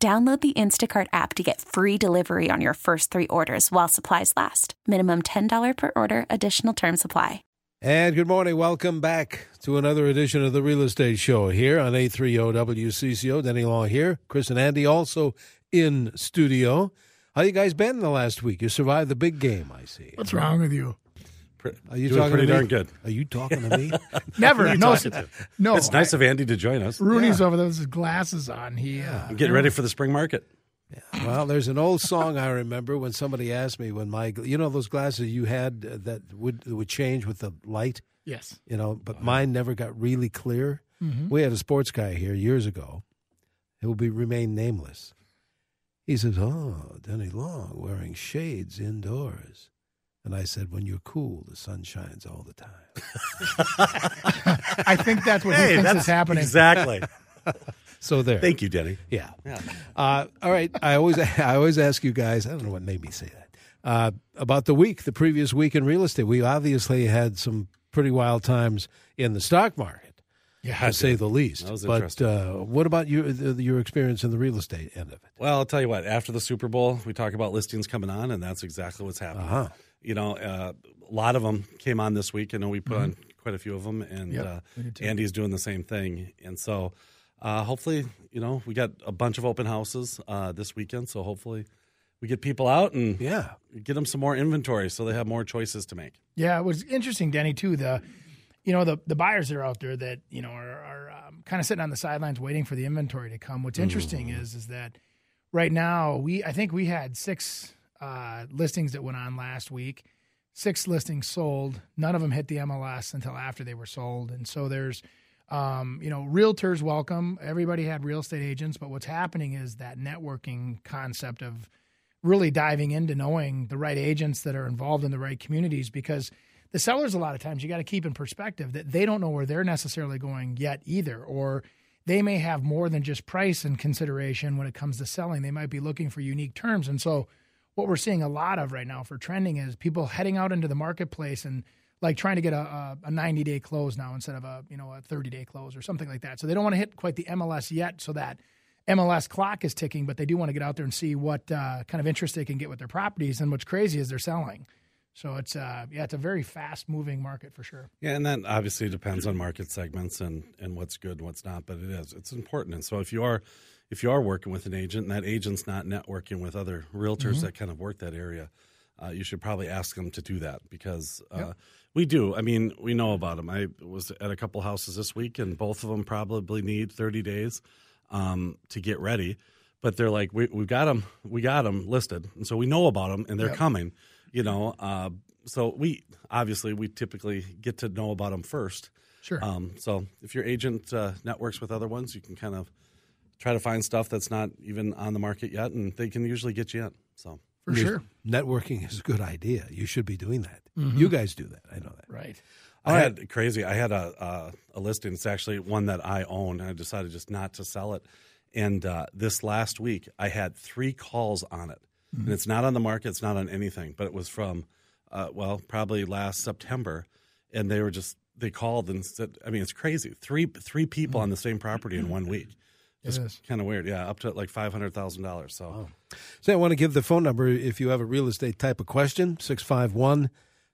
Download the Instacart app to get free delivery on your first three orders while supplies last. Minimum $10 per order, additional term supply. And good morning. Welcome back to another edition of the Real Estate Show here on 830 WCCO. Denny Long here. Chris and Andy also in studio. How you guys been the last week? You survived the big game, I see. What's wrong with you? Are you Doing talking pretty to me? darn good. Are you talking to me? Never. no, no. it's nice of Andy to join us. Rooney's over there with his glasses on. He uh, I'm getting ready for the spring market. well, there's an old song I remember when somebody asked me when my you know those glasses you had uh, that would would change with the light, yes. you know, but mine never got really clear. Mm-hmm. We had a sports guy here years ago. He will be remain nameless. He says, "Oh, Denny Long wearing shades indoors." And I said, "When you're cool, the sun shines all the time." I think that's what he thinks is happening. exactly. So there. Thank you, Denny. Yeah. Uh, all right. I always I always ask you guys. I don't know what made me say that uh, about the week, the previous week in real estate. We obviously had some pretty wild times in the stock market, Yeah. to say the least. That was but interesting. uh, what about your the, your experience in the real estate end of it? Well, I'll tell you what. After the Super Bowl, we talk about listings coming on, and that's exactly what's happening. Uh-huh. You know, uh, a lot of them came on this week. I know we put on quite a few of them, and Yep, uh, we did too. Andy's doing the same thing. And so, uh, hopefully, you know, we got a bunch of open houses uh, this weekend. So hopefully, we get people out and Yeah. get them some more inventory, so they have more choices to make. Yeah, it was interesting, Denny, too. The you know the the buyers that are out there that you know are, are um, kind of sitting on the sidelines waiting for the inventory to come. What's interesting is is that right now we I think we had six uh, listings that went on last week. Six listings sold. None of them hit the MLS until after they were sold, and so there's. Um, you know, realtors welcome. Everybody had real estate agents, but what's happening is that networking concept of really diving into knowing the right agents that are involved in the right communities because the sellers a lot of times you got to keep in perspective that they don't know where they're necessarily going yet either or they may have more than just price in consideration when it comes to selling they might be looking for unique terms and so what we're seeing a lot of right now for trending is people heading out into the marketplace and like trying to get a, a, a 90 day close now instead of a you know a 30 day close or something like that so they don't want to hit quite the mls yet so that MLS clock is ticking, but they do want to get out there and see what uh, kind of interest they can get with their properties. And what's crazy is they're selling. So it's uh, yeah, it's a very fast moving market for sure. Yeah, and that obviously depends on market segments and, and what's good and what's not, but it is. It's important. And so if you are if you are working with an agent and that agent's not networking with other realtors that kind of work that area, uh, you should probably ask them to do that because uh, we do. I mean, we know about them. I was at a couple houses this week, and both of them probably need 30 days um, to get ready. But they're like, we, we got them, we got them listed, and so we know about them, and they're coming. You know, uh, so we obviously we typically get to know about them first. Sure. Um, so if your agent uh, networks with other ones, you can kind of try to find stuff that's not even on the market yet, and they can usually get you in. So for sure. Networking is a good idea. You should be doing that. Mm-hmm. You guys do that. I know that. Right. I had crazy. I had a, a a listing. It's actually one that I own. and I decided just not to sell it. And uh, this last week, I had three calls on it, and it's not on the market. It's not on anything, but it was from, uh, well, probably last September, and they were just they called and said, I mean, it's crazy. Three three people on the same property in one week. It kind of weird. Yeah, up to like five hundred thousand dollars. So. So I want to give the phone number if you have a real estate type of question, 651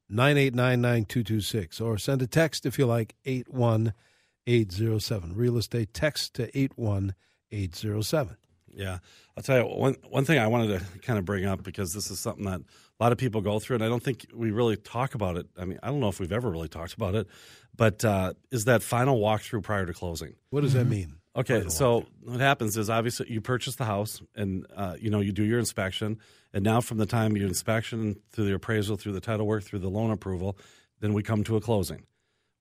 989 9226. Or send a text if you like, 81807. Real estate text to 81807. Yeah, I'll tell you one one thing I wanted to kind of bring up because this is something that a lot of people go through, and I don't think we really talk about it. I mean, I don't know if we've ever really talked about it, but uh, is that final walkthrough prior to closing? What does that mean? Okay, so what happens is obviously you purchase the house, and uh, you know you do your inspection, and now from the time you inspection through the appraisal, through the title work, through the loan approval, then we come to a closing.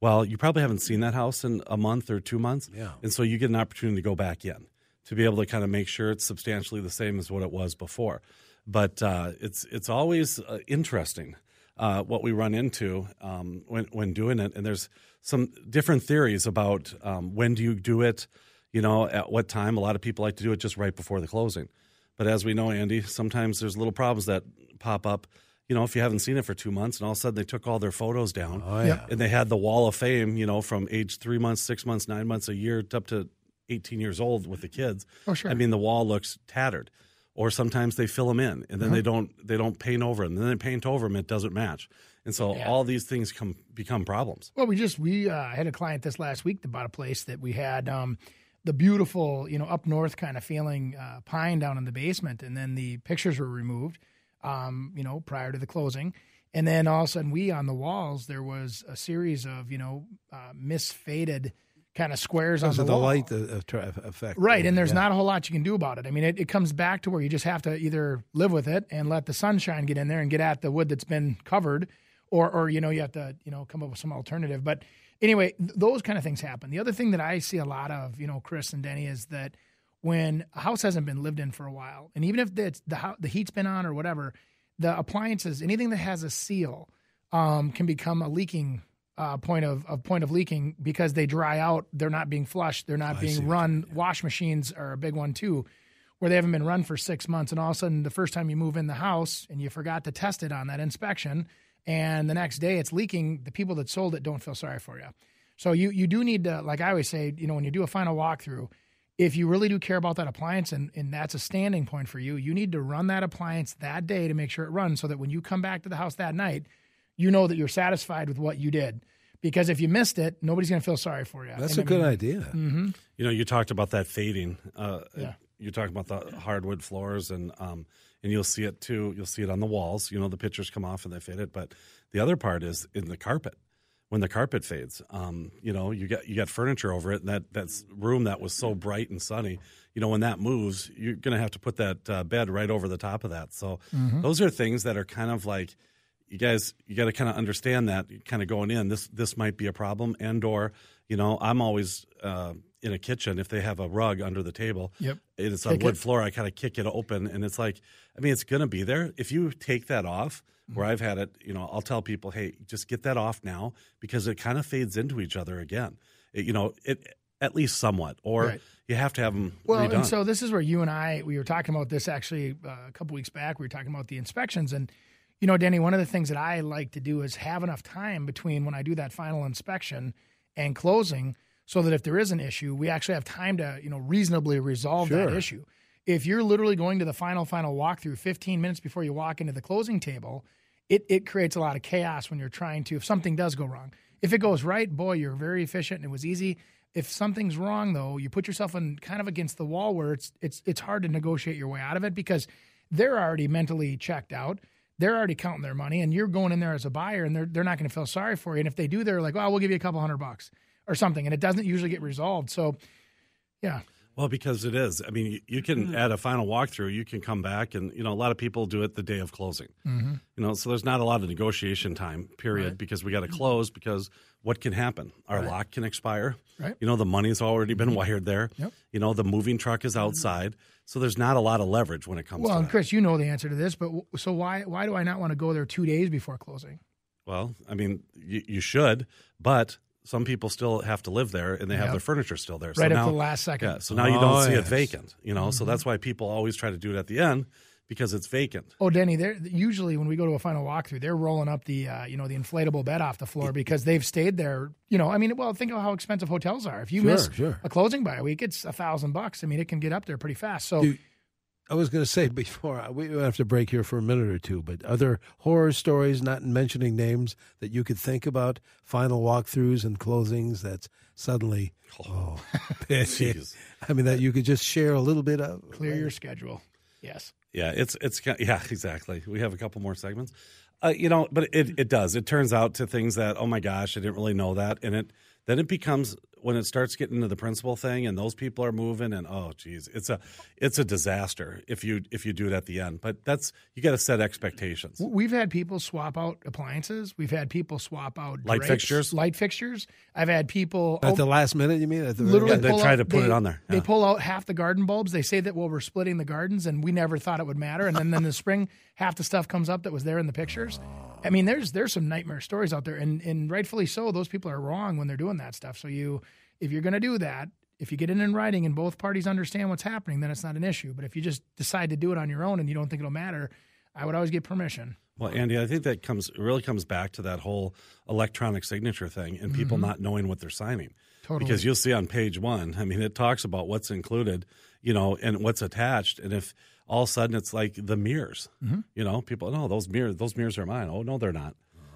Well, you probably haven't seen that house in a month or two months, Yeah. and so you get an opportunity to go back in. to be able to kind of make sure it's substantially the same as what it was before. But uh, it's it's always uh, interesting uh, what we run into um, when when doing it, and there's some different theories about um, when do you do it, you know, at what time. A lot of people like to do it just right before the closing, but as we know, Andy, sometimes there's little problems that pop up. You know, if you haven't seen it for two months, and all of a sudden they took all their photos down, Oh, yeah. and they had the wall of fame, you know, from age three months, six months, nine months, a year, up to 18 years old with the kids. Oh, sure. I mean, the wall looks tattered. Or sometimes they fill them in, and then Uh-huh. they don't they don't paint over them. And then they paint over them, it doesn't match, and so Yeah. all these things come become problems. Well, we just we uh, had a client this last week that bought a place that we had um, the beautiful, you know, up north kind of feeling uh, pine down in the basement, and then the pictures were removed, um, you know, prior to the closing, and then all of a sudden we on the walls there was a series of you know uh, misfaded kind of squares on the, of the light uh, effect. Right, and there's Yeah. not a whole lot you can do about it. I mean, it, it comes back to where you just have to either live with it and let the sunshine get in there and get at the wood that's been covered, or or you know you have to you know come up with some alternative. But anyway, th- those kind of things happen. The other thing that I see a lot of, you know, Chris and Denny, is that when a house hasn't been lived in for a while, and even if the hou- the heat's been on or whatever, the appliances, anything that has a seal, um, can become a leaking uh, point of, of point of leaking because they dry out. They're not being flushed. They're not see being run. Wash machines are a big one too, where they haven't been run for six months, and all of a sudden, the first time you move in the house and you forgot to test it on that inspection, and the next day it's leaking. The people that sold it don't feel sorry for you. So you you do need to, like I always say, you know, when you do a final walkthrough, if you really do care about that appliance and, and that's a standing point for you, you need to run that appliance that day to make sure it runs so that when you come back to the house that night, you know that you're satisfied with what you did. Because if you missed it, nobody's going to feel sorry for you. That's And a I good mean, idea. You know, you talked about that fading. Uh, Yeah. You talk about the hardwood floors, and um, and you'll see it too. You'll see it on the walls. You know, the pictures come off and they fade it. But the other part is in the carpet. When the carpet fades, um, you know, you got you got furniture over it, and that that's room that was so bright and sunny. You know, when that moves, you're going to have to put that uh, bed right over the top of that. So those are things that are kind of like you guys you got to kind of understand that kind of going in this this might be a problem and or you know i'm always uh, in a kitchen if they have a rug under the table Yep. and it's a wood floor i kind of kick it open and it's like i mean it's going to be there if you take that off Mm-hmm. where i've had it you know i'll tell people hey just get that off now because it kind of fades into each other again It- you know it at least somewhat or Right. you have to have them Well, redone and so this is where you and I we were talking about this actually uh, a couple weeks back. We were talking about the inspections, and you know, Danny, one of the things that I like to do is have enough time between when I do that final inspection and closing, so that if there is an issue, we actually have time to you know reasonably resolve that issue. If you're literally going to the final final walkthrough 15 minutes before you walk into the closing table, it it creates a lot of chaos when you're trying to if something does go wrong. If it goes right, boy, you're very efficient and it was easy. If something's wrong though, you put yourself in kind of against the wall where it's it's it's hard to negotiate your way out of it because they're already mentally checked out. They're already counting their money and you're going in there as a buyer and they're they're not going to feel sorry for you. And if they do, they're like, "Oh, we'll give you a couple hundred bucks." Or something, and it doesn't usually get resolved. So, yeah, Well, because it is. I mean, you, can mm-hmm. at a final walkthrough, you can come back, and you know a lot of people do it the day of closing. Mm-hmm. You know, so there's not a lot of negotiation time period because we got to close because what can happen? Our lock can expire. Right. You know, the money's already been mm-hmm. wired there. Yep. You know, the moving truck is mm-hmm. outside, so there's not a lot of leverage when it comes Well, and. Chris, you know the answer to this, but w- so why why do I not want to go there two days before closing? Well, I mean, you, you should, but some people still have to live there, and they have Yep. their furniture still there. Right so up now, to the last second. Yeah, so now you don't Oh, see yes. it vacant. You know, so that's why people always try to do it at the end because it's vacant. Oh, Denny, they're usually when we go to a final walkthrough, they're rolling up the uh, you know the inflatable bed off the floor because they've stayed there. You know, I mean, well, think of how expensive hotels are. If you Sure, miss sure. a closing by a week, it's a thousand bucks. I mean, it can get up there pretty fast. So, Do- I was going to say before we have to break here for a minute or two, but are there horror stories, not mentioning names, that you could think about final walkthroughs and closings that's suddenly, oh, Jeez. I mean, that you could just share a little bit of? clear your schedule. Yes. Yeah, it's it's yeah, exactly. We have a couple more segments. Uh, you know, but it it does. It turns out to things that oh my gosh, I didn't really know that, and it then it becomes when it starts getting into the principal thing and those people are moving and oh geez, it's a it's a disaster if you if you do it at the end. But that's you got to set expectations. We've had people swap out appliances. We've had people swap out Light drapes, fixtures? light fixtures. I've had people At the last minute, you mean? At the literally end? they pull try out- to put they- it on there. They pull out half the garden bulbs. They say that well, we're splitting the gardens, and we never thought it would matter. And then, then in the spring, half the stuff comes up that was there in the pictures. I mean, there's there's some nightmare stories out there, and and rightfully so. Those people are wrong when they're doing that stuff. So you, if you're going to do that, if you get it in writing and both parties understand what's happening, then it's not an issue. But if you just decide to do it on your own and you don't think it'll matter, I would always get permission. Well, Andy, I think that comes really comes back to that whole electronic signature thing and people not knowing what they're signing. Mm-hmm. Totally. Because you'll see on page one, I mean, it talks about what's included, you know, and what's attached. And if all of a sudden it's like the mirrors, Mm-hmm. you know, people, no, those mirrors, those mirrors are mine. Oh no, they're not.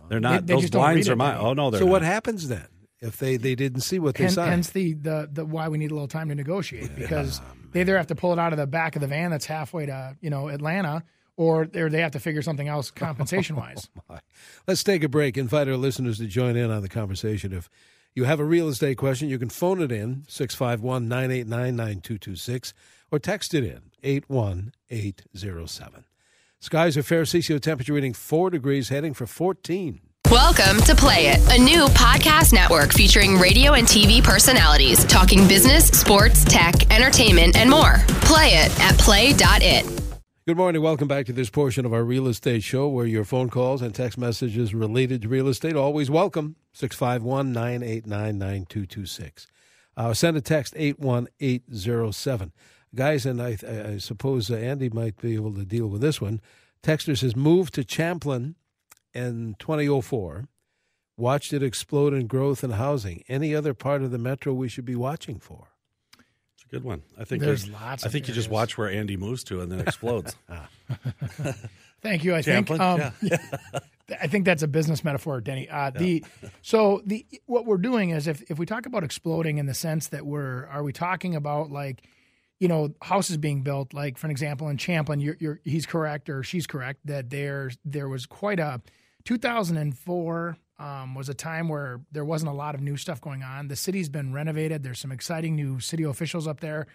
They're not. they those blinds are mine. Danny. Oh no, they're So not. what happens then if they, they didn't see what they Hence, signed? hence the, the the why we need a little time to negotiate because they either have to pull it out of the back of the van that's halfway to you know Atlanta, or or they have to figure something else compensation wise. Let's take a break. Invite our listeners to join in on the conversation. If you have a real estate question, you can phone it in 651 989 9226 or text it in 81807. Skies are fair, CCO temperature reading 4 degrees, heading for 14. Welcome to Play It, a new podcast network featuring radio and TV personalities talking business, sports, tech, entertainment, and more. Play it at play.it. Good morning. Welcome back to this portion of our real estate show where your phone calls and text messages related to real estate always welcome. 651 989 9226. Uh, Send a text 81807. Guys, and I, I, I suppose uh, Andy might be able to deal with this one. Texter says, moved to Champlin in 2004. Watched it explode in growth and housing. Any other part of the metro we should be watching for? It's a good one. I think There's lots I of think you just watch where Andy moves to and then explodes. Thank you. I Champlin? think um, I think that's a business metaphor, Denny. Uh, The so the what we're doing is if if we talk about exploding in the sense that we're are we talking about like you know houses being built like for example in Champlin you're, you're he's correct or she's correct that there there was quite a 2004 um, was a time where there wasn't a lot of new stuff going on. The city's been renovated. There's some exciting new city officials up there.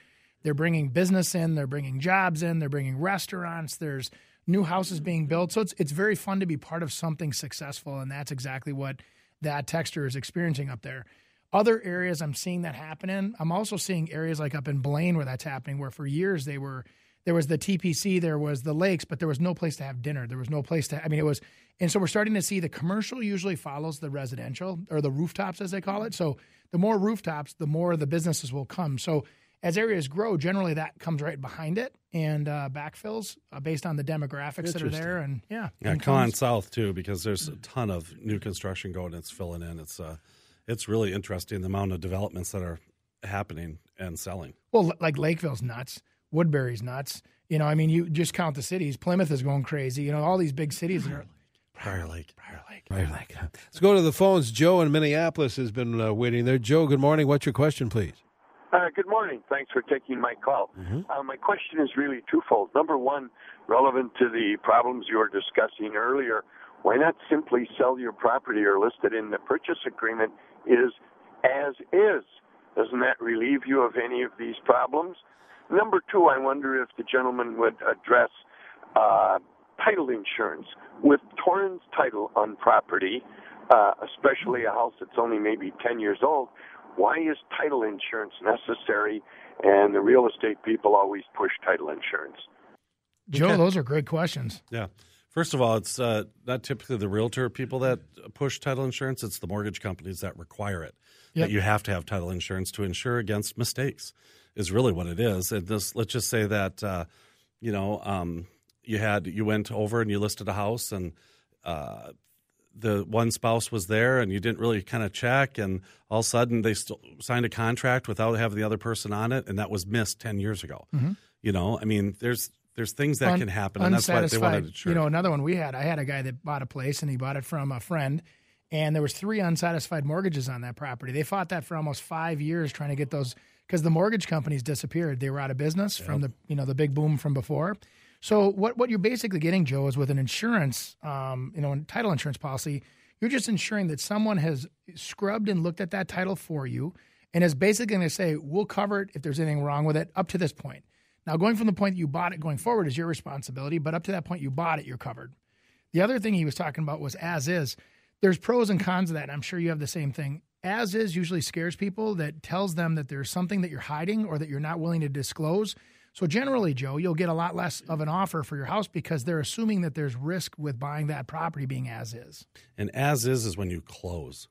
They're bringing business in. They're bringing jobs in. They're bringing restaurants. There's new houses being built. So it's it's very fun to be part of something successful, and that's exactly what that texture is experiencing up there. Other areas I'm seeing that happen in. I'm also seeing areas like up in Blaine where that's happening, where for years they were there was the TPC, there was the lakes, but there was no place to have dinner. There was no place to. I mean, it was, and so we're starting to see the commercial usually follows the residential or the rooftops as they call it. So the more rooftops, the more the businesses will come. So as areas grow, generally that comes right behind it and uh, backfills uh, based on the demographics that are there. And yeah, Yeah, come on south too, because there's a ton of new construction going. It's filling in. It's uh, it's really interesting the amount of developments that are happening and selling. Well, like Lakeville's nuts, Woodbury's nuts. You know, I mean, you just count the cities. Plymouth is going crazy. You know, all these big cities that are. Prior Lake. Prior Lake. Right. Like, let's go to the phones. Joe in Minneapolis has been uh, waiting there. Joe, good morning. What's your question, please? Uh, good morning. Thanks for taking my call. Uh, my question is really twofold. Number one, relevant to the problems you were discussing earlier, why not simply sell your property or list it in the purchase agreement is as is? Doesn't that relieve you of any of these problems? Number two, I wonder if the gentleman would address uh, title insurance. With Torrens title on property, uh, especially a house that's only maybe 10 years old, why is title insurance necessary? And the real estate people always push title insurance. Joe, Okay. those are great questions. Yeah. First of all, it's uh, not typically the realtor people that push title insurance. It's the mortgage companies that require it. Yep. That you have to have title insurance to insure against mistakes. Is really what it is. And this, let's just say that uh, you know um, you had you went over and you listed a house and uh, the one spouse was there and you didn't really kind of check and all of a sudden they still signed a contract without having the other person on it and that was missed 10 years ago you know i mean there's there's things that Un- can happen and that's why they wanted to You know, another one we had. I had a guy that bought a place and he bought it from a friend, and there was three unsatisfied mortgages on that property. They fought that for almost five years trying to get those because the mortgage companies disappeared. They were out of business from the you know the big boom from before. So what what you're basically getting, Joe, is with an insurance, um, you know, a title insurance policy, you're just ensuring that someone has scrubbed and looked at that title for you. and is basically going to say, we'll cover it if there's anything wrong with it up to this point. Now, going from the point that you bought it going forward is your responsibility, but up to that point you bought it, you're covered. The other thing he was talking about was as is. There's pros and cons of that. I'm sure you have the same thing. As is usually scares people that tells them that there's something that you're hiding or that you're not willing to disclose. So generally, Joe, you'll get a lot less of an offer for your house because they're assuming that there's risk with buying that property being as is. And as is is when you close.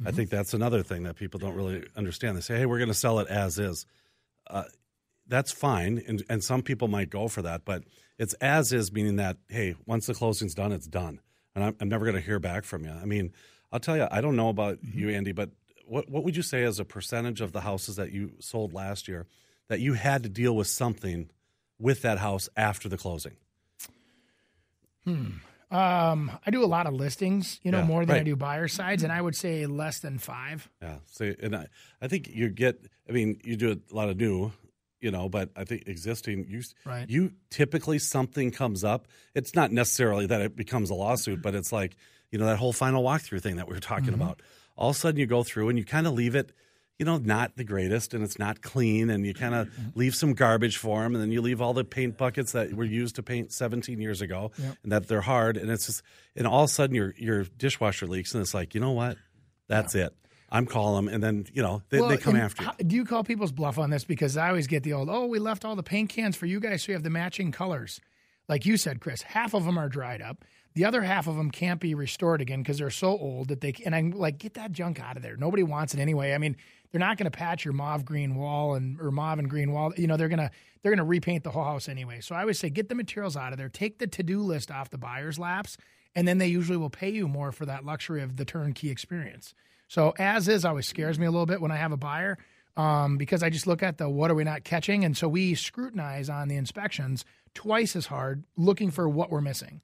Mm-hmm. I think that's another thing that people don't really understand. They say, "Hey, we're going to sell it as is." Uh, that's fine, and, and some people might go for that, but it's as is, meaning that hey, once the closing's done, it's done, and I'm, I'm never going to hear back from you. I mean, I'll tell you, I don't know about mm-hmm. you, Andy, but what what would you say as a percentage of the houses that you sold last year that you had to deal with something with that house after the closing? Hmm. Um, I do a lot of listings, you know, yeah, more than right. I do buyer sides, and I would say less than five. Yeah. So, and I, I think you get. I mean, you do a lot of new, you know, but I think existing, you right. you typically something comes up. It's not necessarily that it becomes a lawsuit, but it's like you know that whole final walkthrough thing that we were talking mm-hmm. about. All of a sudden, you go through and you kind of leave it you know, not the greatest and it's not clean and you kind of mm-hmm. leave some garbage for them and then you leave all the paint buckets that were used to paint 17 years ago yep. and that they're hard and it's just and all of a sudden your your dishwasher leaks and it's like, you know what? That's yeah. it. I'm calling them, and then you know they, well, they come after you. How, do you call people's bluff on this? Because I always get the old, "Oh, we left all the paint cans for you guys, so you have the matching colors." Like you said, Chris, half of them are dried up. The other half of them can't be restored again because they're so old that they. And I'm like, get that junk out of there. Nobody wants it anyway. I mean, they're not going to patch your mauve green wall and or mauve and green wall. You know, they're gonna they're gonna repaint the whole house anyway. So I always say get the materials out of there, take the to do list off the buyer's laps, and then they usually will pay you more for that luxury of the turnkey experience. So as is always scares me a little bit when I have a buyer. Um, because I just look at the what are we not catching, and so we scrutinize on the inspections twice as hard, looking for what we're missing.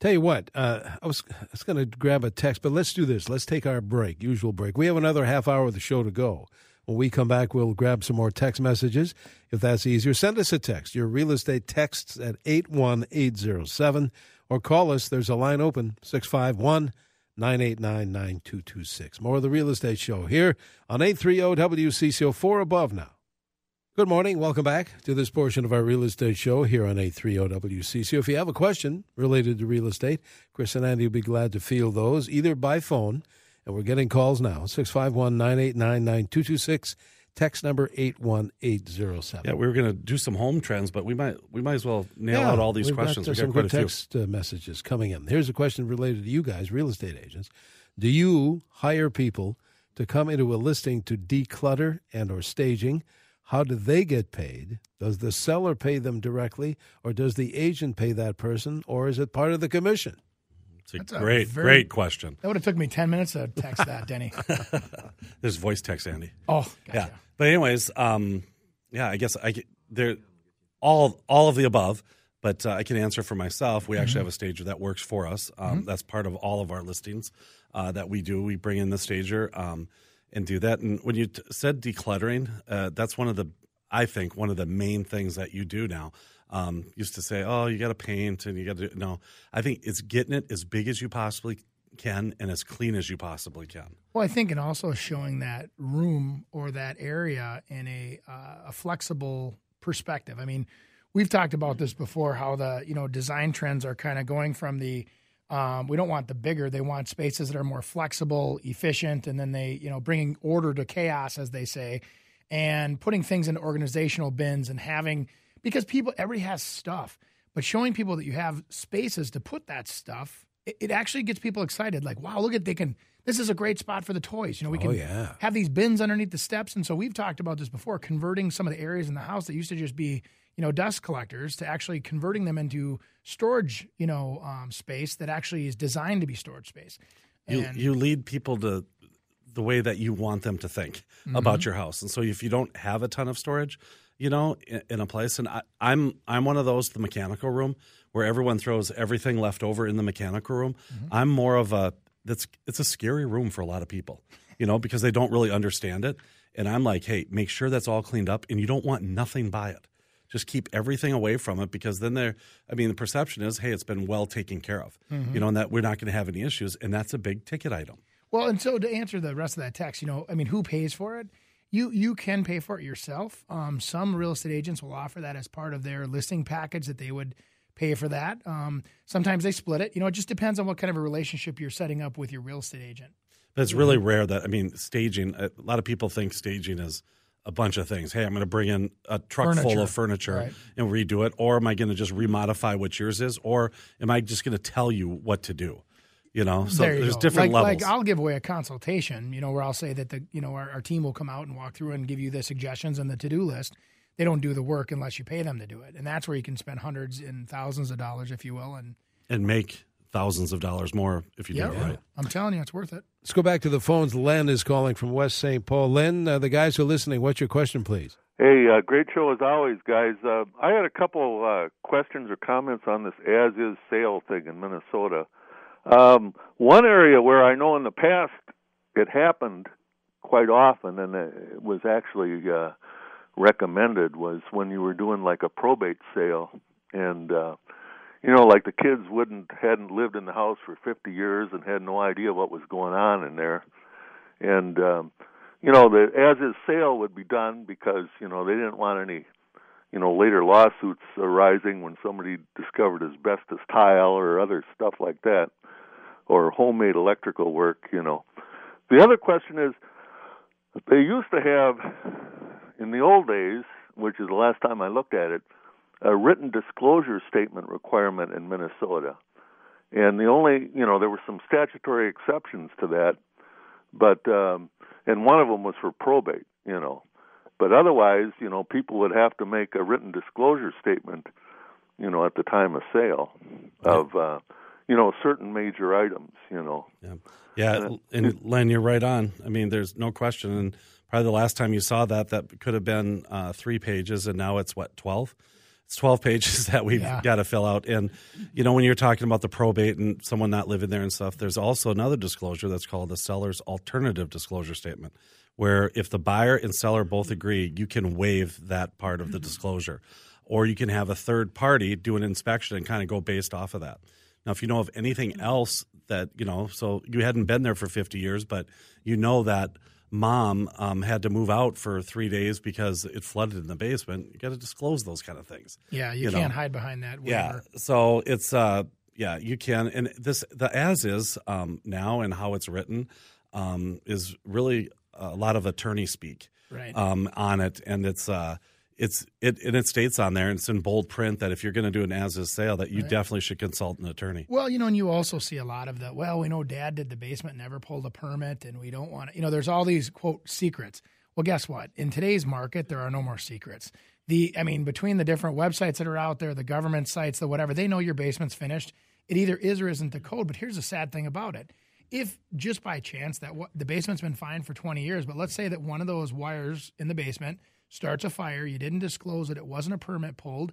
Tell you what, uh, I was I was going to grab a text, but let's do this. Let's take our break, usual break. We have another half hour of the show to go. When we come back, we'll grab some more text messages. If that's easier, send us a text. Your real estate texts at 81807 or call us. There's a line open, 651 989 9226. More of the real estate show here on 830 WCCO 4 above now. Good morning. Welcome back to this portion of our real estate show here on 830 WCC. If you have a question related to real estate, Chris and Andy will be glad to field those either by phone, and we're getting calls now 651 989 9226. Text number eight one eight zero seven. Yeah, we were going to do some home trends, but we might we might as well nail yeah, out all these questions. Got, we got some good text uh, messages coming in. Here's a question related to you guys, real estate agents. Do you hire people to come into a listing to declutter and or staging? How do they get paid? Does the seller pay them directly, or does the agent pay that person, or is it part of the commission? It's a That's great, a very, great question. That would have took me ten minutes to text that, Denny. There's voice text, Andy. Oh, gotcha. yeah. But anyways, um, yeah, I guess I there all all of the above. But uh, I can answer for myself. We mm-hmm. actually have a stager that works for us. Um, mm-hmm. That's part of all of our listings uh, that we do. We bring in the stager. Um, and do that. And when you t- said decluttering, uh, that's one of the, I think, one of the main things that you do now. Um, used to say, oh, you got to paint and you got to, no, I think it's getting it as big as you possibly can and as clean as you possibly can. Well, I think, and also showing that room or that area in a, uh, a flexible perspective. I mean, we've talked about this before, how the, you know, design trends are kind of going from the, um, we don't want the bigger. They want spaces that are more flexible, efficient, and then they, you know, bringing order to chaos, as they say, and putting things in organizational bins and having because people everybody has stuff, but showing people that you have spaces to put that stuff, it, it actually gets people excited. Like, wow, look at they can. This is a great spot for the toys. You know, we oh, can oh, yeah. have these bins underneath the steps, and so we've talked about this before, converting some of the areas in the house that used to just be you know dust collectors to actually converting them into storage you know um, space that actually is designed to be storage space. And you you lead people to the way that you want them to think mm-hmm. about your house, and so if you don't have a ton of storage, you know, in, in a place, and I, I'm I'm one of those the mechanical room where everyone throws everything left over in the mechanical room. Mm-hmm. I'm more of a that's it's a scary room for a lot of people, you know, because they don't really understand it. And I'm like, hey, make sure that's all cleaned up, and you don't want nothing by it just keep everything away from it because then there i mean the perception is hey it's been well taken care of mm-hmm. you know and that we're not going to have any issues and that's a big ticket item Well, and so to answer the rest of that text, you know, I mean, who pays for it? You you can pay for it yourself. Um, some real estate agents will offer that as part of their listing package that they would pay for that. Um, sometimes they split it. You know, it just depends on what kind of a relationship you're setting up with your real estate agent. But it's really rare that I mean, staging. A lot of people think staging is a bunch of things. Hey, I'm going to bring in a truck full of furniture Right. and redo it, or am I going to just remodify what yours is, or am I just going to tell you what to do? You know, so there you there's go. different like, levels. Like I'll give away a consultation, you know, where I'll say that the you know our, our team will come out and walk through and give you the suggestions and the to do list. They don't do the work unless you pay them to do it, and that's where you can spend hundreds and thousands of dollars, if you will. And and make thousands of dollars more if you yeah, do it right. I'm telling you, it's worth it. Let's go back to the phones. Len is calling from West St. Paul. Len, uh, the guys who are listening, what's your question, please? Hey, uh, great show as always, guys. Uh, I had a couple uh, questions or comments on this as is sale thing in Minnesota. Um, one area where I know in the past it happened quite often, and it was actually uh, recommended, was when you were doing like a probate sale, and uh, you know, like the kids wouldn't hadn't lived in the house for 50 years and had no idea what was going on in there, and um, you know, the as is sale would be done because you know they didn't want any, you know, later lawsuits arising when somebody discovered asbestos tile or other stuff like that, or homemade electrical work. You know, the other question is, they used to have, in the old days, which is the last time I looked at it, a written disclosure statement requirement in Minnesota. And the only, you know, there were some statutory exceptions to that, but um and one of them was for probate, you know. But otherwise, you know, people would have to make a written disclosure statement, you know, at the time of sale of uh you know, certain major items, you know. Yeah, yeah, and Len, you're right on. I mean, there's no question. And probably the last time you saw that, that could have been uh, three pages, and now it's what twelve. It's twelve pages that we've Yeah. got to fill out. And you know, when you're talking about the probate and someone not living there and stuff, there's also another disclosure that's called the seller's alternative disclosure statement, where if the buyer and seller both agree, you can waive that part of the disclosure, or you can have a third party do an inspection and kind of go based off of that. Now, if you know of anything else that you know, so you hadn't been there for 50 years, but you know that mom um, had to move out for three days because it flooded in the basement, you got to disclose those kind of things. Yeah, you, You can't hide behind that. Yeah. So it's uh yeah, you can and this the as is um now and how it's written um is really a lot of attorney speak Right. um on it and it's uh it's it and it states on there and it's in bold print that if you're going to do an as is sale that you definitely should consult an attorney. Well, you know, and you also see a lot of the, well, we know dad did the basement, never pulled a permit, and we don't want to, you know, there's all these, quote, secrets. Well, guess what? In today's market, there are no more secrets. The, I mean, between the different websites that are out there, the government sites, the whatever, they know your basement's finished. It either is or isn't the code. But here's the sad thing about it. If just by chance that what, the basement's been fine for 20 years, but let's say that one of those wires in the basement starts a fire, you didn't disclose it, it wasn't a permit pulled,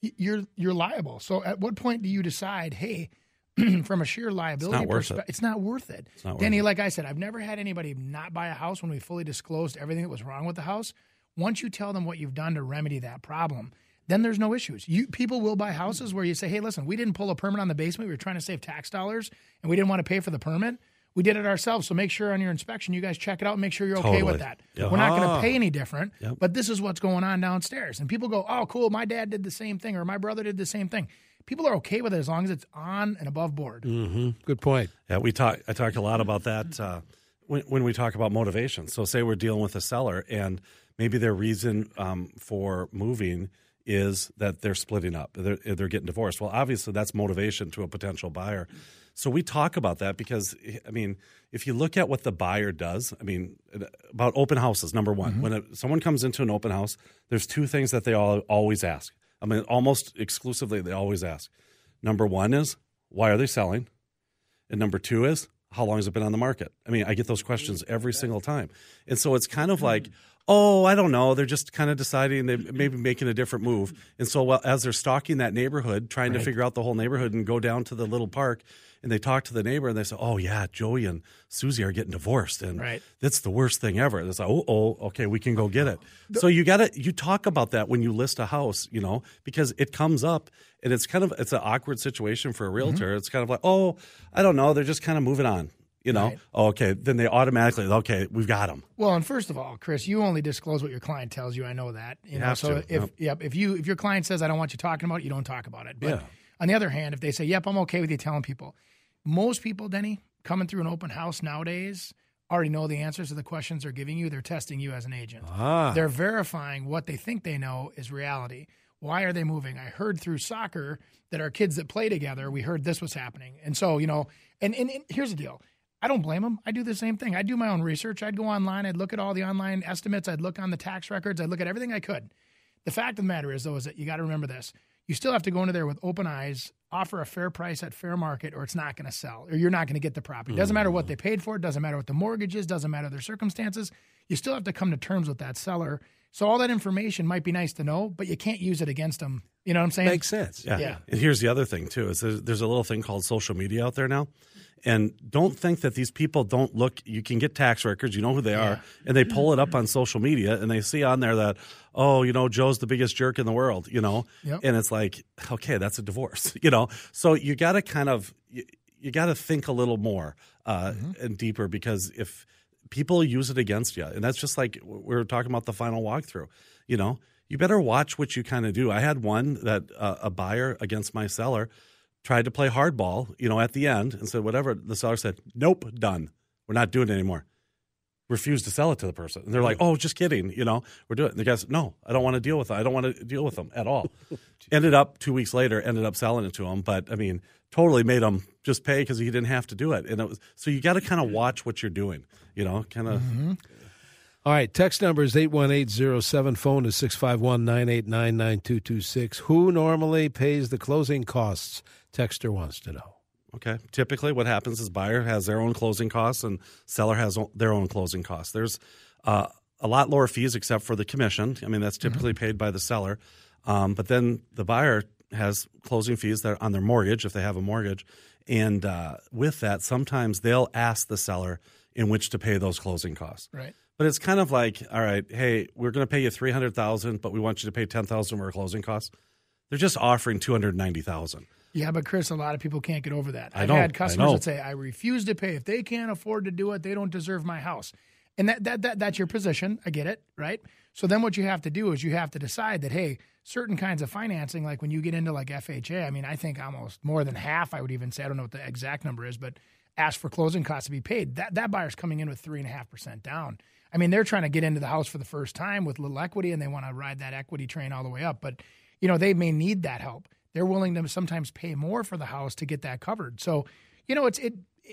you're you're liable. So at what point do you decide, hey, from a sheer liability not worth it. perspective, it's not worth it. It's not worth it. like I said, I've never had anybody not buy a house when we fully disclosed everything that was wrong with the house. Once you tell them what you've done to remedy that problem, then there's no issues. You people will buy houses where you say, "Hey, listen, we didn't pull a permit on the basement. We were trying to save tax dollars, and we didn't want to pay for the permit. We did it ourselves. So make sure on your inspection, you guys check it out. and Make sure you're okay with that. Yep. We're not going Ah. to pay any different, Yep. but this is what's going on downstairs. And people go, "Oh, cool. My dad did the same thing, or my brother did the same thing." People are okay with it as long as it's on and above board. Mm-hmm. Good point. Yeah, we talk. I talk a lot about that uh, when, when we talk about motivation. So, say we're dealing with a seller, and maybe their reason um, for moving is that they're splitting up, they're, they're getting divorced. Well, obviously, that's motivation to a potential buyer. So we talk about that because, I mean, if you look at what the buyer does, I mean, uh, about open houses. Number one, when a, someone comes into an open house, there's two things that they all always ask. I mean, almost exclusively, they always ask. Number one is why are they selling? And number two is, how long has it been on the market? I mean, I get those questions every single time. And so it's kind of like, oh, I don't know. They're just kind of deciding they maybe making a different move. And so well, as they're stalking that neighborhood, trying to figure out the whole neighborhood and go down to the little park, and they talk to the neighbor and they say, oh, yeah, Joey and Susie are getting divorced. And Right. that's the worst thing ever. It's like, oh, oh, okay, we can go get it. So you got to you talk about that when you list a house, you know, because it comes up and it's kind of it's an awkward situation for a mm-hmm. realtor. It's kind of like, oh, I don't know, they're just kind of moving on. You know, Right. oh, okay, then they automatically okay, we've got them. Well, and first of all, Chris, you only disclose what your client tells you. I know that. You, You know, so to, if yep. yep, if you if your client says I don't want you talking about it, you don't talk about it. But Yeah. on the other hand, if they say, "Yep, I'm okay with you telling people," most people, Denny, coming through an open house nowadays already know the answers to the questions they're giving you. They're testing you as an agent. Ah. They're verifying what they think they know is reality. Why are they moving? I heard through soccer that our kids that play together, we heard this was happening. And so, you know, and, and, and here's the deal. I don't blame them. I do the same thing. I'd do my own research. I'd go online. I'd look at all the online estimates. I'd look on the tax records. I'd look at everything I could. The fact of the matter is, though, is that you got to remember this. You still have to go into there with open eyes, offer a fair price at fair market, or it's not going to sell, or you're not going to get the property. Doesn't matter what mm. they paid for it. Doesn't matter what the mortgage is. Doesn't matter their circumstances. You still have to come to terms with that seller. So all that information might be nice to know, but you can't use it against them. You know what I'm saying? Makes sense. Yeah. Yeah. And here's the other thing too: is there's, there's a little thing called social media out there now, and don't think that these people don't look. You can get tax records, you know who they are, and they pull it up on social media, and they see on there that oh, you know, Joe's the biggest jerk in the world, you know, Yep. and it's like okay, that's a divorce, you know. So you got to kind of you, you got to think a little more uh, and deeper because if people use it against you, and that's just like we were talking about the final walkthrough, you know. You better watch what you kind of do. I had one that uh, a buyer against my seller tried to play hardball, you know, at the end and said whatever. The seller said, "Nope, done. We're not doing it anymore." Refused to sell it to the person. And they're like, "Oh, just kidding. You know, we're doing it." And the guy said, "No, I don't want to deal with it. I don't want to deal with them at all." ended up two weeks later, ended up selling it to him, but I mean, totally made him just pay because he didn't have to do it. And it was so you got to kind of watch what you're doing. You know, kind of. Mm-hmm. All right, text number is 81807, phone is 651 989 9226. Who normally pays the closing costs? Texter wants to know. Okay. Typically, what happens is buyer has their own closing costs and seller has their own closing costs. There's uh, a lot lower fees except for the commission. I mean, that's typically paid by the seller. Um, but then the buyer has closing fees that are on their mortgage if they have a mortgage. And uh, with that, sometimes they'll ask the seller in which to pay those closing costs. Right. But it's kind of like, all right, hey, we're going to pay you three hundred thousand, but we want you to pay ten thousand for closing costs. They're just offering two hundred ninety thousand. Yeah, but Chris, a lot of people can't get over that. I I've know, had I customers that say, "I refuse to pay. If they can't afford to do it, they don't deserve my house." And that, that that that's your position. I get it, right? So then what you have to do is you have to decide that hey, certain kinds of financing, like when you get into like FHA, I mean, I think almost more than half, I would even say, I don't know what the exact number is, but ask for closing costs to be paid. That that buyer's coming in with three and a half percent down. I mean, they're trying to get into the house for the first time with little equity, and they want to ride that equity train all the way up. But you know, they may need that help. They're willing to sometimes pay more for the house to get that covered. So, you know, it's it.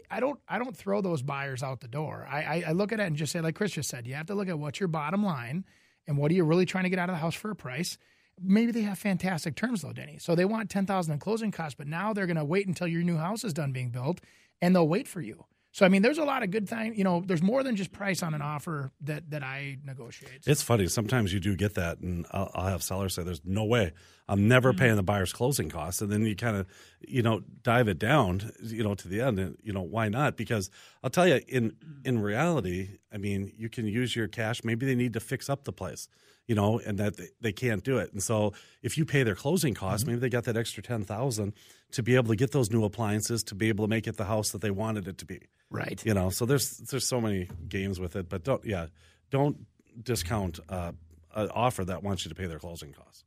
I don't I don't throw those buyers out the door. I, I I look at it and just say, like Chris just said, you have to look at what's your bottom line and what are you really trying to get out of the house for a price. Maybe they have fantastic terms though, Denny. So they want ten thousand in closing costs, but now they're going to wait until your new house is done being built, and they'll wait for you. So I mean, there's a lot of good thing. You know, there's more than just price on an offer that that I negotiate. It's funny. Sometimes you do get that, and I'll, I'll have sellers say, "There's no way I'm never Mm-hmm. paying the buyer's closing costs," and then you kind of, you know, dive it down, you know, to the end, and you know, why not? Because I'll tell you, in in reality, I mean, you can use your cash. Maybe they need to fix up the place, you know, and that they, they can't do it. And so, if you pay their closing costs, maybe they got that extra ten thousand to be able to get those new appliances to be able to make it the house that they wanted it to be right. you know so there's there's so many games with it but don't yeah don't discount uh, an offer that wants you to pay their closing costs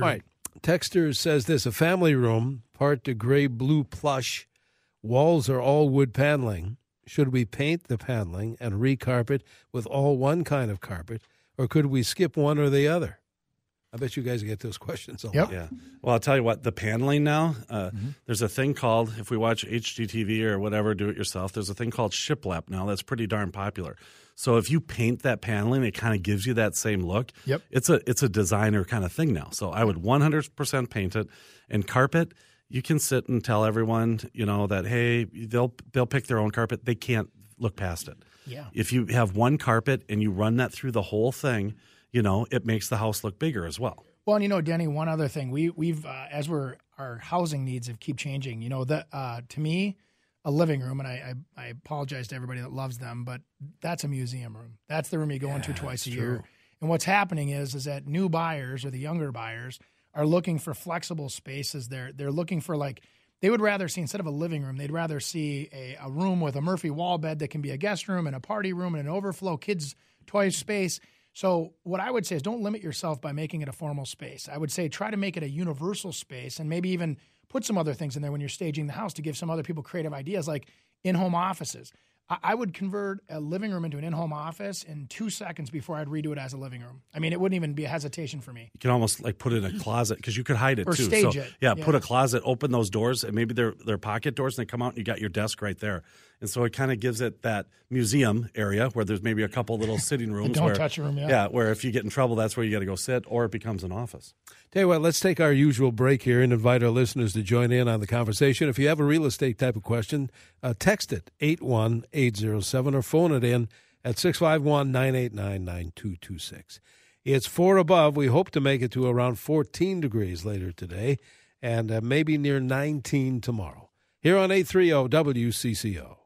All right. Texter says this a family room, part to gray blue plush. Walls are all wood paneling. Should we paint the paneling and recarpet with all one kind of carpet, or could we skip one or the other? I bet you guys get those questions a lot. Yep. yeah well i'll tell you what the paneling now uh, there's a thing called if we watch hgtv or whatever do it yourself there's a thing called shiplap now that's pretty darn popular so if you paint that paneling it kind of gives you that same look Yep. it's a it's a designer kind of thing now so i would 100% paint it and carpet you can sit and tell everyone you know that hey they'll they'll pick their own carpet they can't look past it Yeah. if you have one carpet and you run that through the whole thing you know it makes the house look bigger as well Well, and you know, Denny, one other thing we we've uh, as we're our housing needs have keep changing. You know, that uh, to me, a living room, and I, I I apologize to everybody that loves them, but that's a museum room. That's the room you go into twice a year. And what's happening is is that new buyers or the younger buyers are looking for flexible spaces. They're they're looking for like they would rather see instead of a living room, they'd rather see a, a room with a Murphy wall bed that can be a guest room and a party room and an overflow kids toy space. So what I would say is don't limit yourself by making it a formal space. I would say try to make it a universal space and maybe even put some other things in there when you're staging the house to give some other people creative ideas like in-home offices. I would convert a living room into an in-home office in two seconds before I'd redo it as a living room. I mean, it wouldn't even be a hesitation for me. You can almost like put it in a closet because you could hide it Or too. stage so, it. Yeah, Yeah. put a closet, open those doors, and maybe they're they're pocket doors, and they come out, and you got your desk right there. And so it kind of gives it that museum area where there's maybe a couple little sitting rooms. don't where, touch room, yeah. yeah. where if you get in trouble, that's where you got to go sit, or it becomes an office. Tell you what, let's take our usual break here and invite our listeners to join in on the conversation. If you have a real estate type of question, uh, text it 81807 or phone it in at 651 989 9226. It's four above. We hope to make it to around 14 degrees later today and uh, maybe near 19 tomorrow. Here on 830 WCCO.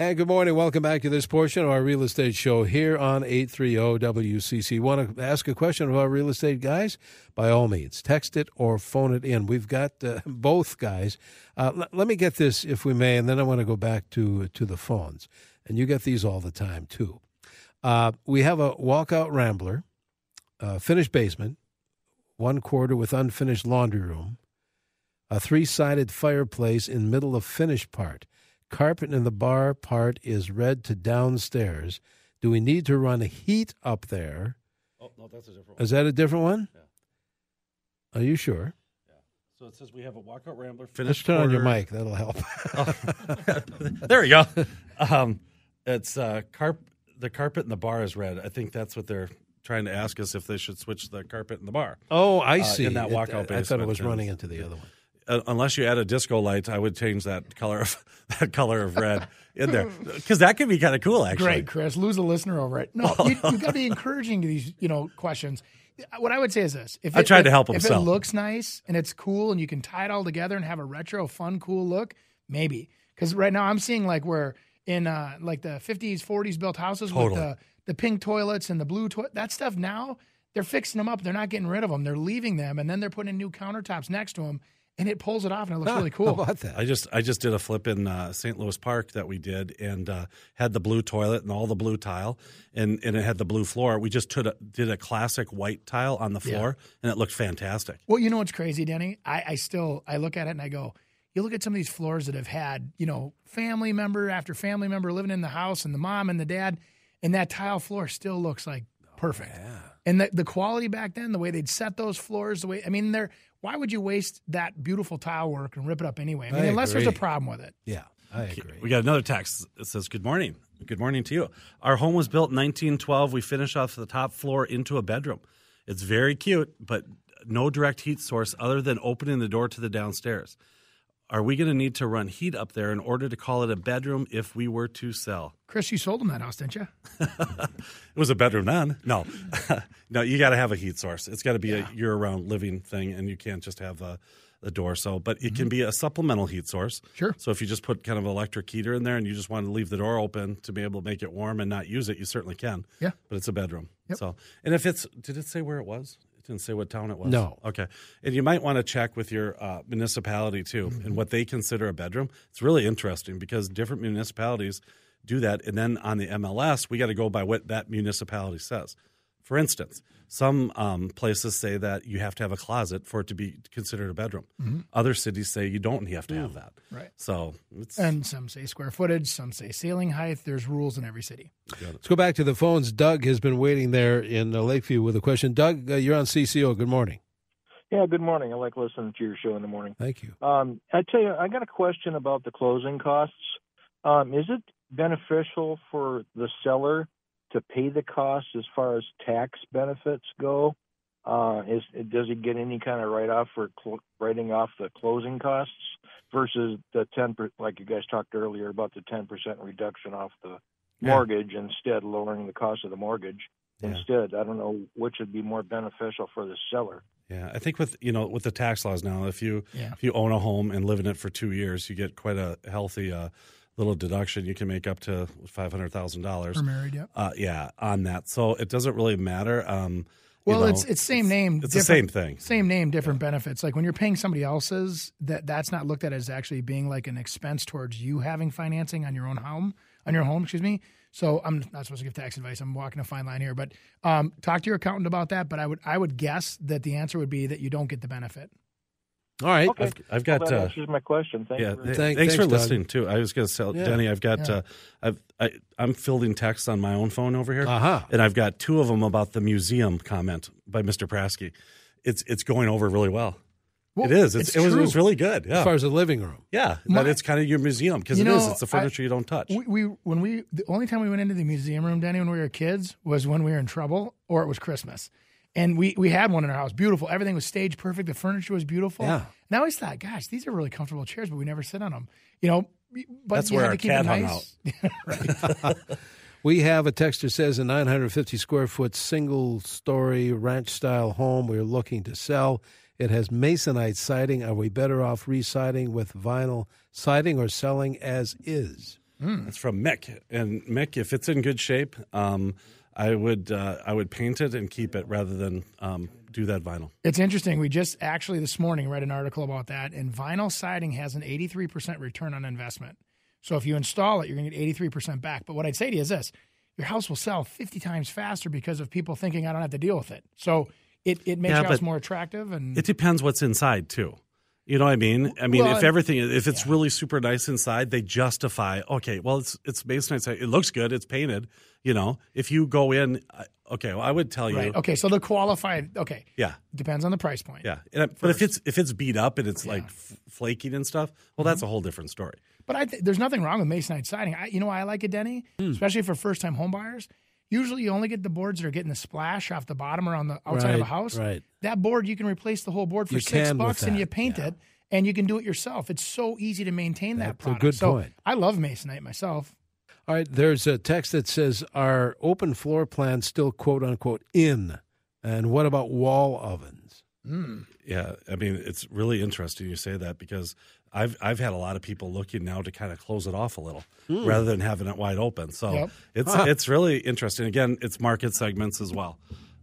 And good morning. Welcome back to this portion of our real estate show here on 830 WCC. Want to ask a question of our real estate guys? By all means, text it or phone it in. We've got uh, both guys. Uh, l- let me get this, if we may, and then I want to go back to to the phones. And you get these all the time too. Uh, we have a walkout rambler, finished basement, one quarter with unfinished laundry room, a three sided fireplace in middle of finished part. Carpet in the bar part is red to downstairs. Do we need to run a heat up there? Oh no, that's a different Is that a different one? Yeah. Are you sure? So it says we have a walkout rambler Let's finished. turn on your mic. That'll help. there we go. Um, it's uh, carp. The carpet in the bar is red. I think that's what they're trying to ask us if they should switch the carpet in the bar. oh, I Uh, see. in that It- walkout I thought it was running into the other one. Uh, unless you add a disco light, I would change that color of that color of red in there because that could be kind of cool. Actually, Great, Chris. Lose a listener over it. No, you, you got to be encouraging to these, you know, questions. What I would say is this: if I it, tried to help him If sell. it looks nice and it's cool, and you can tie it all together and have a retro, fun, cool look, maybe. Because right now I'm seeing like where in uh, like the 50s, 40s built houses with the the pink toilets and the blue toilet. That stuff now they're fixing them up. They're not getting rid of them. They're leaving them, and then they're putting in new countertops next to them, and it pulls it off, and it looks really cool. How about that? I just I just did a flip in uh, St. Louis Park that we did and uh, had the blue toilet and all the blue tile and, and it had the blue floor. We just took a, did a classic white tile on the floor and it looked fantastic. Well, you know what's crazy, Denny? I, I still I look at it and I go, you look at some of these floors that have had, you know, family member after family member living in the house and the mom and the dad, and that tile floor still looks like perfect. Yeah, And the, the quality back then, the way they'd set those floors, the way I mean, they're why would you waste that beautiful tile work and rip it up anyway? I mean, I unless there's a problem with it. Yeah, I agree. We got another text. It says, "Good morning. Good morning to you. Our home was built in 1912. We finished off the top floor into a bedroom. It's very cute, but no direct heat source other than opening the door to the downstairs. Are we going to need to run heat up there in order to call it a bedroom if we were to sell?" Chris, you sold them that house, didn't you? It was a bedroom then. No, no, you got to have a heat source. It's got to be a year-round living thing, and you can't just have a, the door. So, but it can be a supplemental heat source. Mm-hmm. Sure. So if you just put kind of an electric heater in there, and you just want to leave the door open to be able to make it warm and not use it, you certainly can. Yeah. But it's a bedroom. Yep. So, and if it's, did it say where it was? Didn't say what town it was. No. Okay. And you might want to check with your uh, municipality too, Mm-hmm. and what they consider a bedroom. It's really interesting because different municipalities do that, and then on the MLS, we got to go by what that municipality says. For instance, some um, places say that you have to have a closet for it to be considered a bedroom. Other cities say you don't have to have that. Mm-hmm. Right. So it's And some say square footage, some say ceiling height. There's rules in every city. Let's go back to the phones. Doug has been waiting there in uh, Lakeview with a question. Doug, uh, you're on CCO. Good morning. Yeah, good morning. I like listening to your show in the morning. Thank you. Um, I tell you, I got a question about the closing costs. Um, is it beneficial for the seller to pay the costs as far as tax benefits go? Uh, is does he get any kind of write off for cl- writing off the closing costs versus the ten per- like you guys talked earlier about the ten percent reduction off the Yeah. mortgage instead lowering the cost of the mortgage Yeah. instead? I don't know which would be more beneficial for the seller. Yeah, I think with you know with the tax laws now, if you Yeah. if you own a home and live in it for two years, you get quite a healthy uh, little deduction. You can make up to five hundred thousand dollars. Married, yep. Uh, yeah, on that. So it doesn't really matter. Um, Well, know, it's it's same name. It's the same thing. Same name, different benefits. Like when you're paying somebody else's, that that's not looked at as actually being like an expense towards you having financing on your own home, on your home. Excuse me. So I'm not supposed to give tax advice. I'm walking a fine line here, but um, talk to your accountant about that. But I would I would guess that the answer would be that you don't get the benefit. All right. Okay. I've, I've got. well, that uh, answers my question. Thank yeah, you. th- much. Thank- thanks, for Doug. listening too. I was going to say, Yeah. Denny, I've got. Yeah. Uh, I've I, I'm fielding texts on my own phone over here, Uh-huh. and I've got two of them about the museum comment by Mr. Prasky. It's it's going over really well. Well, it is. It's, it's it was it was really good. As far as the living room. yeah. My- but it's kind of your museum because You it is. know, It's the I- furniture you don't touch. We, we when we the only time we went into the museum room, Danny, when we were kids, was when we were in trouble or it was Christmas. And we we had one in our house, beautiful. Everything was stage perfect. The furniture was beautiful. Yeah. And I always thought, gosh, these are really comfortable chairs, but we never sit on them. You know, but That's you where had our to keep cat it hung nice. right. We have a texter says a 950 square foot single story ranch style home we're looking to sell. It has masonite siding. Are we better off residing with vinyl siding or selling as is? It's from Mick, and Mick, if it's in good shape, um, I would uh, I would paint it and keep it rather than um, do that vinyl. It's interesting. We just actually this morning read an article about that, and vinyl siding has an 83% return on investment. So if you install it, you're going to get 83% back. But what I'd say to you is this your house will sell 50 times faster because of people thinking I don't have to deal with it. So it, it makes Yeah, your house more attractive. And It depends what's inside too. You know what I mean? I mean, Well, if everything, if it's really super nice inside, they justify. Okay, well, it's it's masonite. It looks good. It's painted. You know, if you go in, okay, well, I would tell you, right. Okay. So the qualified, okay. yeah, Depends on the price point. yeah. And, but if it's if it's beat up and it's like f- flaking and stuff, well, that's a whole different story. But I th- there's nothing wrong with masonite siding. I, you know why I like it, Denny? Hmm. Especially for first time homebuyers. Usually you only get the boards that are getting the splash off the bottom or on the outside of a house. right. That board you can replace the whole board for You six bucks and you paint yeah. it and you can do it yourself. It's so easy to maintain that That's a product. good so point. I love masonite myself. All right, there's a text that says, Are open floor plans still quote unquote in? And what about wall ovens? Hmm. Yeah, I mean, it's really interesting you say that because I've I've had a lot of people looking now to kind of close it off a little hmm. rather than having it wide open. So Yep. it's it's really interesting. Again, it's market segments as well.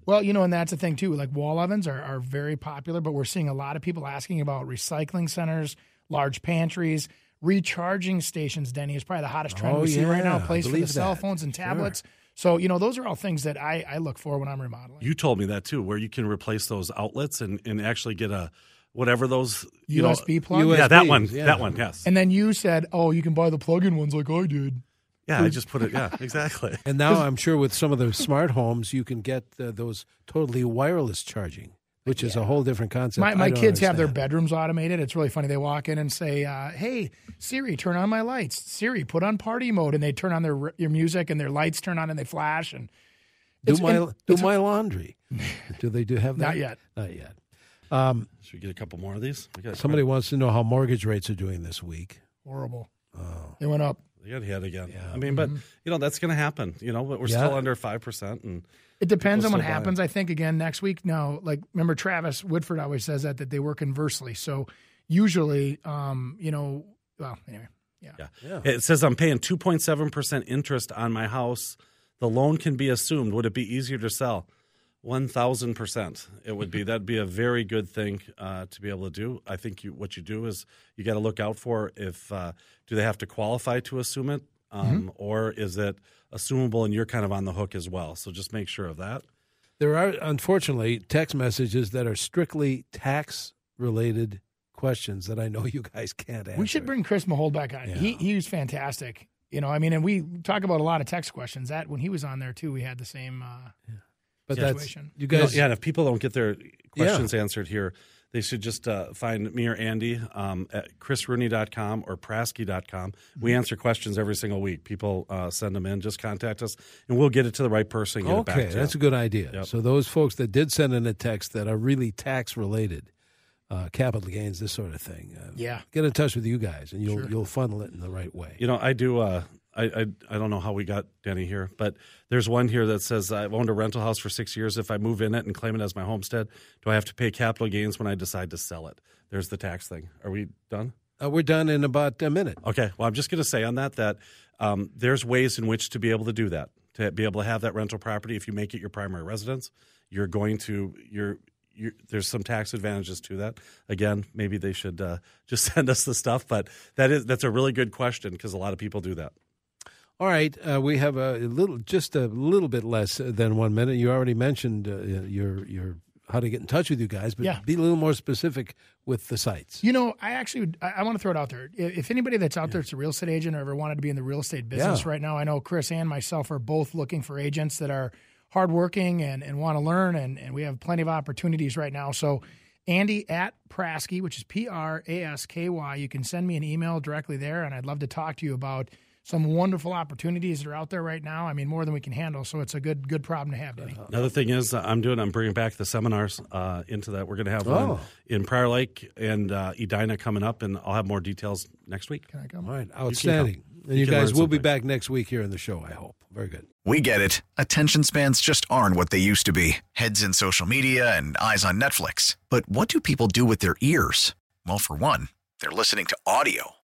Well, you know, and that's the thing too. Like wall ovens are, are very popular, but we're seeing a lot of people asking about recycling centers, large pantries, recharging stations. Denny is probably the hottest trend Oh, we see right now. yeah, Place for the believe cell that. phones and Sure. tablets. So you know, those are all things that I, I look for when I'm remodeling. You told me that too, where you can replace those outlets and, and actually get a whatever those you USB know, plug. USB. Yeah, that one. yeah. That one. Yes. And then you said, "Oh, you can buy the plug-in ones like I did." yeah, I just put it. Yeah, exactly. And now I'm sure with some of the smart homes, you can get uh, those totally wireless charging, which is a whole different concept. My, my don't kids have their bedrooms automated. It's really funny. They walk in and say, uh, "Hey Siri, turn on my lights. Siri, put on party mode," and they turn on their your music, and their lights turn on and they flash. And Do my and do my laundry. do they do have that? Not yet. Not yet. Um, Should we get a couple more of these? We got somebody wants to know how mortgage rates are doing this week. horrible. Oh. They went up. They got hit again. Yeah. I mean, but you know that's going to happen. You know, but we're Yeah. still under five percent, and It depends People on what still buy happens. I think again next week. Now, like remember Travis Woodford always says that that they work inversely. So usually, um, you know, well, anyway, yeah. yeah. Yeah. It says I'm paying two point seven percent interest on my house. The loan can be assumed. Would it be easier to sell? One thousand percent. It would be. That'd be a very good thing uh, to be able to do. I think you, what you do is you got to look out for if uh, do they have to qualify to assume it, um, or is it assumable and you're kind of on the hook as well. So just make sure of that. There are unfortunately text messages that are strictly tax related questions that I know you guys can't answer. We should bring Chris Mahold back on. He Yeah. he was fantastic. You know, I mean, and we talk about a lot of text questions. That when he was on there too, we had the same. Uh, but that's situation. you You know, guys. yeah, and if people don't get their questions answered here, they should just uh, find me or Andy um, at chrisrooney.com or prasky.com. We Mm-hmm. answer questions every single week. People uh, send them in. Just contact us, and we'll get it to the right person and get it back Okay, to that's you. a good idea. Yep. So those folks that did send in a text that are really tax related, uh, capital gains, this sort of thing, uh, Yeah. get in touch with you guys, and you'll Sure. you'll funnel it in the right way. You know, I do. Uh, I, I I don't know how we got Denny here, but there's one here that says I've owned a rental house for six years. If I move in it and claim it as my homestead, do I have to pay capital gains when I decide to sell it? There's the tax thing. Are we done? Uh, we're done in about a minute. Okay. Well, I'm just going to say on that that um, there's ways in which to be able to do that, to be able to have that rental property if you make it your primary residence. you're going to you're you're, there's some tax advantages to that. Again, maybe they should uh, just send us the stuff, but that is that's a really good question because a lot of people do that. All right, uh, we have a little, just a little bit less than one minute. You already mentioned uh, your your how to get in touch with you guys, but Yeah. be a little more specific with the sites. You know, I actually I, I want to throw it out there. If anybody that's out there that's a real estate agent or ever wanted to be in the real estate business Yeah. right now, I know Chris and myself are both looking for agents that are hardworking and, and want to learn, and, and we have plenty of opportunities right now. So, Andy at Prasky, which is P R A S K Y, you can send me an email directly there, and I'd love to talk to you about some wonderful opportunities that are out there right now. I mean, more than we can handle. So it's a good good problem to have, Danny. Another thing is uh, I'm doing I'm bringing back the seminars uh, into that. We're going to have Oh. one in Prior Lake and uh, Edina coming up, and I'll have more details next week. Can I come? All right, outstanding. And you, You guys will be back next week here in the show. I hope. Very good. We get it. Attention spans just aren't what they used to be heads in social media and eyes on Netflix. But what do people do with their ears? Well, for one, they're listening to audio.